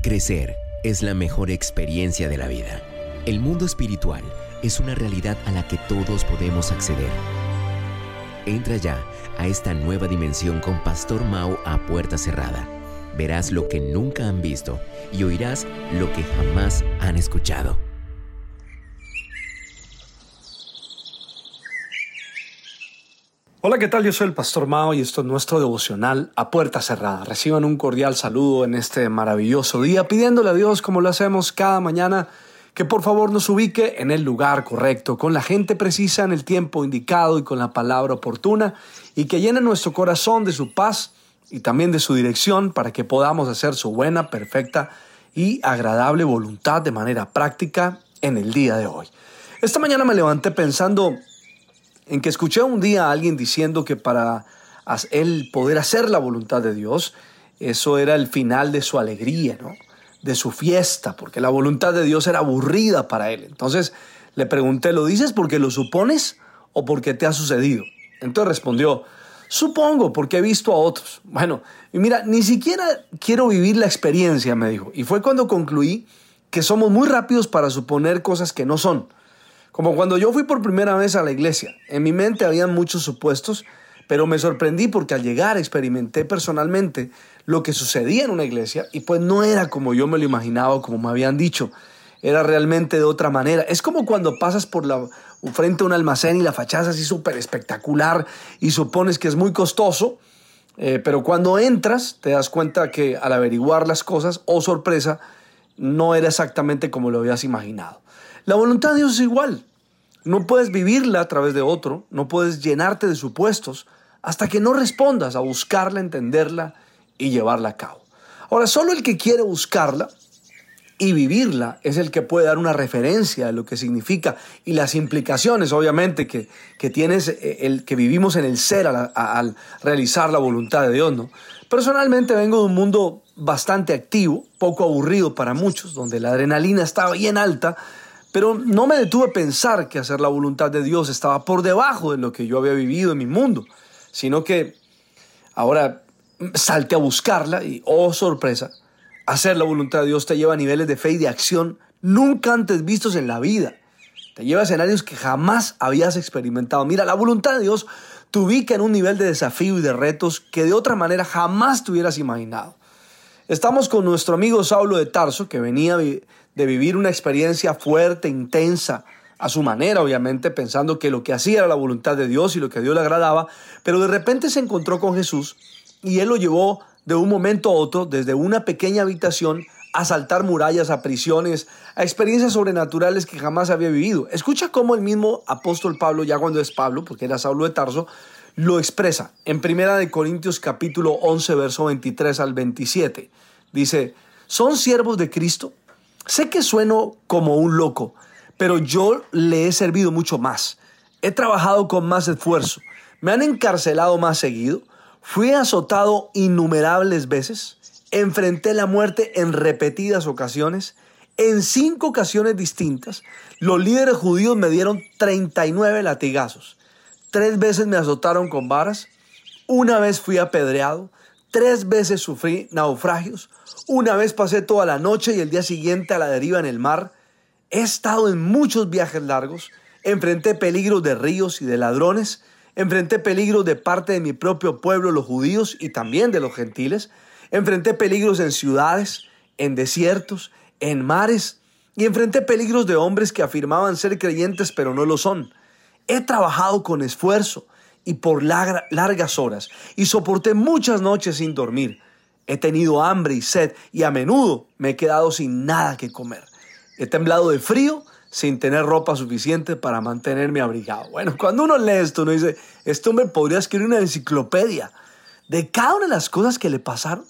Crecer es la mejor experiencia de la vida. El mundo espiritual es una realidad a la que todos podemos acceder. Entra ya a esta nueva dimensión con Pastor Mao a puerta cerrada. Verás lo que nunca han visto y oirás lo que jamás han escuchado. Hola, ¿qué tal? Yo soy el Pastor Mao y esto es nuestro devocional a puerta cerrada. Reciban un cordial saludo en este maravilloso día, pidiéndole a Dios, como lo hacemos cada mañana, que por favor nos ubique en el lugar correcto, con la gente precisa en el tiempo indicado y con la palabra oportuna, y que llene nuestro corazón de su paz y también de su dirección para que podamos hacer su buena, perfecta y agradable voluntad de manera práctica en el día de hoy. Esta mañana me levanté pensando en que escuché un día a alguien diciendo que para él poder hacer la voluntad de Dios, eso era el final de su alegría, ¿no? de su fiesta, porque la voluntad de Dios era aburrida para él. Entonces le pregunté, ¿lo dices porque lo supones o porque te ha sucedido? Entonces respondió, supongo porque he visto a otros. Bueno, y mira, ni siquiera quiero vivir la experiencia, me dijo. Y fue cuando concluí que somos muy rápidos para suponer cosas que no son. Como cuando yo fui por primera vez a la iglesia. En mi mente había muchos supuestos, pero me sorprendí porque al llegar experimenté personalmente lo que sucedía en una iglesia y pues no era como yo me lo imaginaba o como me habían dicho. Era realmente de otra manera. Es como cuando pasas por la frente a un almacén y la fachada es así súper espectacular y supones que es muy costoso, eh, pero cuando entras te das cuenta que al averiguar las cosas, oh sorpresa, no era exactamente como lo habías imaginado. La voluntad de Dios es igual. No puedes vivirla a través de otro, no puedes llenarte de supuestos hasta que no respondas a buscarla, entenderla y llevarla a cabo. Ahora, solo el que quiere buscarla y vivirla es el que puede dar una referencia de lo que significa y las implicaciones, obviamente, que, que tienes eh, el que vivimos en el ser al, al, realizar la voluntad de Dios, ¿no? Personalmente vengo de un mundo bastante activo, poco aburrido para muchos, donde la adrenalina estaba bien alta pero no me detuve a pensar que hacer la voluntad de Dios estaba por debajo de lo que yo había vivido en mi mundo, sino que ahora salte a buscarla y, oh sorpresa, hacer la voluntad de Dios te lleva a niveles de fe y de acción nunca antes vistos en la vida. Te lleva a escenarios que jamás habías experimentado. Mira, la voluntad de Dios te ubica en un nivel de desafío y de retos que de otra manera jamás te hubieras imaginado. Estamos con nuestro amigo Saulo de Tarso, que venía de vivir una experiencia fuerte, intensa, a su manera, obviamente, pensando que lo que hacía era la voluntad de Dios y lo que a Dios le agradaba, pero de repente se encontró con Jesús y él lo llevó de un momento a otro, desde una pequeña habitación, a saltar murallas, a prisiones, a experiencias sobrenaturales que jamás había vivido. Escucha cómo el mismo apóstol Pablo, ya cuando es Pablo, porque era Saulo de Tarso, lo expresa en Primera de Corintios capítulo 11 verso 23 al 27. Dice, "¿Son siervos de Cristo? Sé que sueno como un loco, pero yo le he servido mucho más. He trabajado con más esfuerzo. Me han encarcelado más seguido. Fui azotado innumerables veces. Enfrenté la muerte en repetidas ocasiones. En cinco ocasiones distintas, los líderes judíos me dieron 39 latigazos. Tres veces me azotaron con varas, una vez fui apedreado, tres veces sufrí naufragios, una vez pasé toda la noche y el día siguiente a la deriva en el mar. He estado en muchos viajes largos, enfrenté peligros de ríos y de ladrones, enfrenté peligros de parte de mi propio pueblo, los judíos, y también de los gentiles, enfrenté peligros en ciudades, en desiertos, en mares, y enfrenté peligros de hombres que afirmaban ser creyentes pero no lo son. He trabajado con esfuerzo y por largas horas y soporté muchas noches sin dormir. He tenido hambre y sed y a menudo me he quedado sin nada que comer. He temblado de frío sin tener ropa suficiente para mantenerme abrigado. Bueno, cuando uno lee esto, uno dice, este hombre podría escribir una enciclopedia de cada una de las cosas que le pasaron.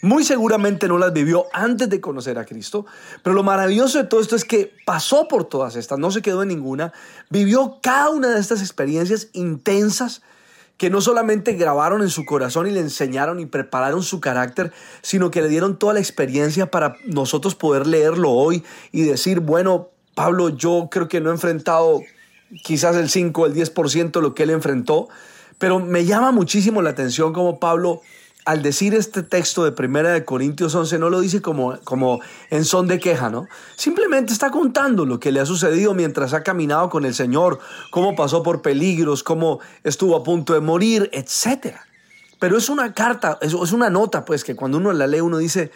Muy seguramente no las vivió antes de conocer a Cristo, pero lo maravilloso de todo esto es que pasó por todas estas, no se quedó en ninguna, vivió cada una de estas experiencias intensas que no solamente grabaron en su corazón y le enseñaron y prepararon su carácter, sino que le dieron toda la experiencia para nosotros poder leerlo hoy y decir, bueno, Pablo, yo creo que no he enfrentado quizás el 5 o el 10% de lo que él enfrentó, pero me llama muchísimo la atención cómo Pablo al decir este texto de Primera de Corintios 11 no lo dice como, como en son de queja, ¿no? Simplemente está contando lo que le ha sucedido mientras ha caminado con el Señor, cómo pasó por peligros, cómo estuvo a punto de morir, etc. Pero es una carta, es, es una nota, pues, que cuando uno la lee uno dice,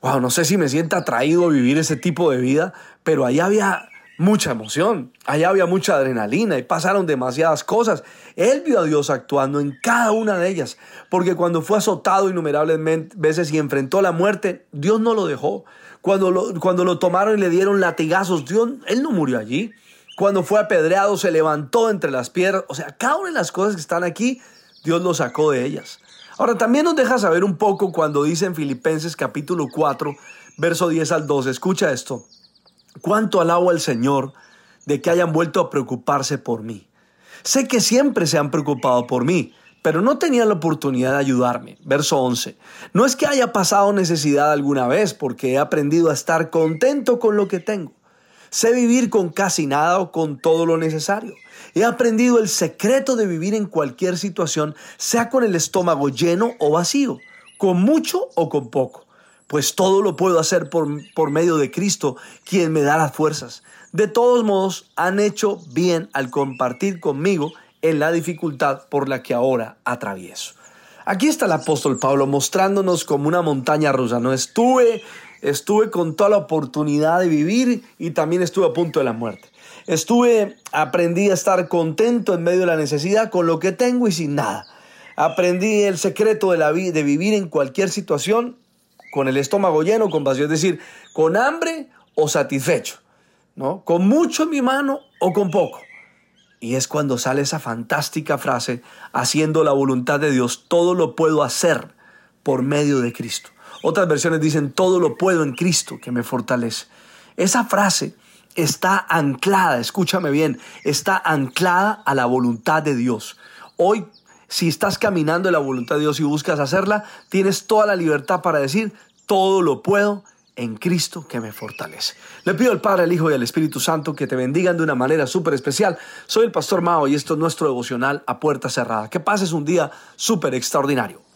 wow, no sé si me siento atraído a vivir ese tipo de vida, pero ahí había mucha emoción, allá había mucha adrenalina y pasaron demasiadas cosas. Él vio a Dios actuando en cada una de ellas, porque cuando fue azotado innumerables veces y enfrentó la muerte, Dios no lo dejó. Cuando lo, cuando lo tomaron y le dieron latigazos, Dios, él no murió allí. Cuando fue apedreado, se levantó entre las piedras. O sea, cada una de las cosas que están aquí, Dios lo sacó de ellas. Ahora, también nos deja saber un poco cuando dice en Filipenses capítulo 4, verso 10 al 12. Escucha esto. Cuánto alabo al Señor de que hayan vuelto a preocuparse por mí. Sé que siempre se han preocupado por mí, pero no tenían la oportunidad de ayudarme. Verso 11. No es que haya pasado necesidad alguna vez, porque he aprendido a estar contento con lo que tengo. Sé vivir con casi nada o con todo lo necesario. He aprendido el secreto de vivir en cualquier situación, sea con el estómago lleno o vacío, con mucho o con poco pues todo lo puedo hacer por, por medio de Cristo, quien me da las fuerzas. De todos modos, han hecho bien al compartir conmigo en la dificultad por la que ahora atravieso. Aquí está el apóstol Pablo mostrándonos como una montaña rusa. No estuve, estuve con toda la oportunidad de vivir y también estuve a punto de la muerte. Estuve, aprendí a estar contento en medio de la necesidad con lo que tengo y sin nada. Aprendí el secreto de, la de vivir en cualquier situación con el estómago lleno, con vacío, es decir, con hambre o satisfecho, ¿no? Con mucho en mi mano o con poco. Y es cuando sale esa fantástica frase, haciendo la voluntad de Dios, todo lo puedo hacer por medio de Cristo. Otras versiones dicen, todo lo puedo en Cristo que me fortalece. Esa frase está anclada, escúchame bien, está anclada a la voluntad de Dios. Hoy si estás caminando en la voluntad de Dios y buscas hacerla, tienes toda la libertad para decir, todo lo puedo en Cristo que me fortalece. Le pido al Padre, al Hijo y al Espíritu Santo que te bendigan de una manera súper especial. Soy el Pastor Mao y esto es nuestro devocional a puerta cerrada. Que pases un día súper extraordinario.